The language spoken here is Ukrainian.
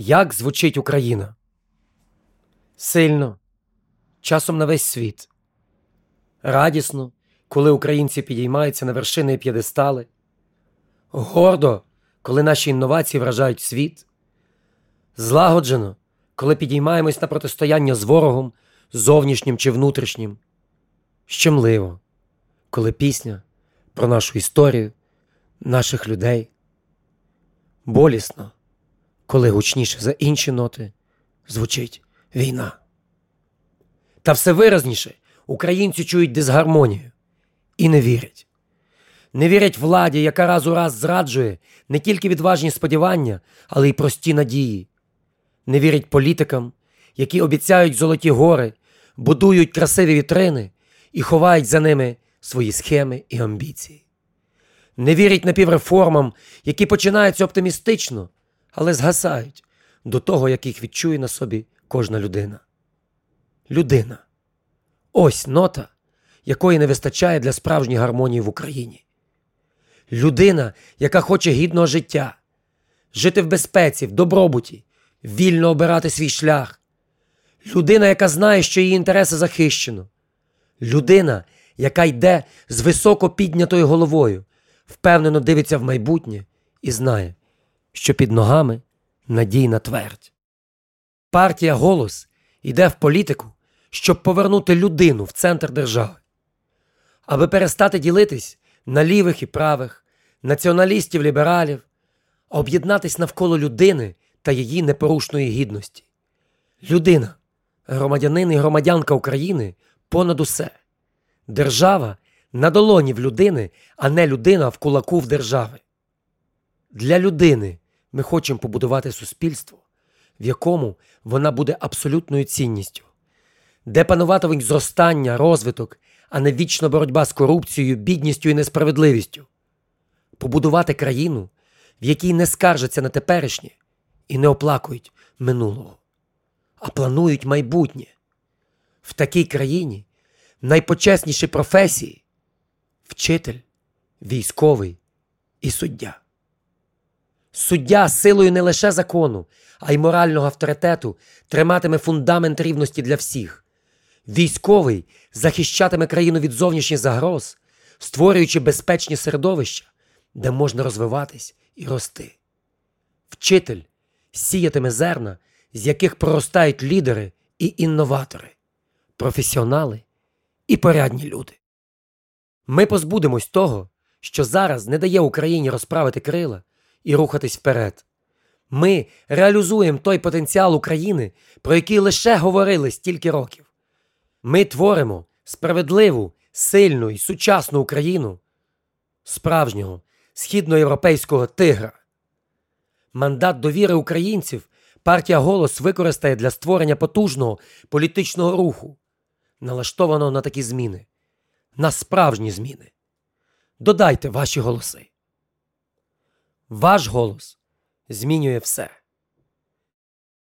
Як звучить Україна? Сильно, часом на весь світ. Радісно, коли українці підіймаються на вершини і п'єдестали. Гордо, коли наші інновації вражають світ. Злагоджено, коли підіймаємось на протистояння з ворогом, зовнішнім чи внутрішнім. Щемливо, коли пісня про нашу історію, наших людей. Болісно, коли гучніше за інші ноти звучить війна. Та все виразніше українці чують дисгармонію і не вірять. Не вірять владі, яка раз у раз зраджує не тільки відважні сподівання, але й прості надії. Не вірять політикам, які обіцяють золоті гори, будують красиві вітрини і ховають за ними свої схеми і амбіції. Не вірять напівреформам, які починаються оптимістично, але згасають до того, як їх відчує на собі кожна людина. Людина. Ось нота, якої не вистачає для справжньої гармонії в Україні. Людина, яка хоче гідного життя, жити в безпеці, в добробуті, вільно обирати свій шлях. Людина, яка знає, що її інтереси захищено. Людина, яка йде з високо піднятою головою, впевнено дивиться в майбутнє і знає, що під ногами надійна твердь. Партія Голос йде в політику, щоб повернути людину в центр держави, аби перестати ділитись на лівих і правих, націоналістів, лібералів, а об'єднатись навколо людини та її непорушної гідності. Людина, громадянин і громадянка України понад усе. Держава на долоні в людини, а не людина в кулаку в держави. Для людини ми хочемо побудувати суспільство, в якому вона буде абсолютною цінністю, де пануватимуть зростання, розвиток, а не вічна боротьба з корупцією, бідністю і несправедливістю, побудувати країну, в якій не скаржаться на теперішнє і не оплакують минулого, а планують майбутнє. В такій країні найпочесніші професії вчитель, військовий і суддя. Суддя силою не лише закону, а й морального авторитету триматиме фундамент рівності для всіх. Військовий захищатиме країну від зовнішніх загроз, створюючи безпечні середовища, де можна розвиватись і рости. Вчитель сіятиме зерна, з яких проростають лідери і інноватори, професіонали і порядні люди. Ми позбудемось того, що зараз не дає Україні розправити крила і рухатись вперед. Ми реалізуємо той потенціал України, про який лише говорили стільки років. Ми творимо справедливу, сильну і сучасну Україну, справжнього східноєвропейського тигра. Мандат довіри українців партія Голос використає для створення потужного політичного руху, налаштованого на такі зміни, на справжні зміни. Додайте ваші голоси. Ваш голос змінює все.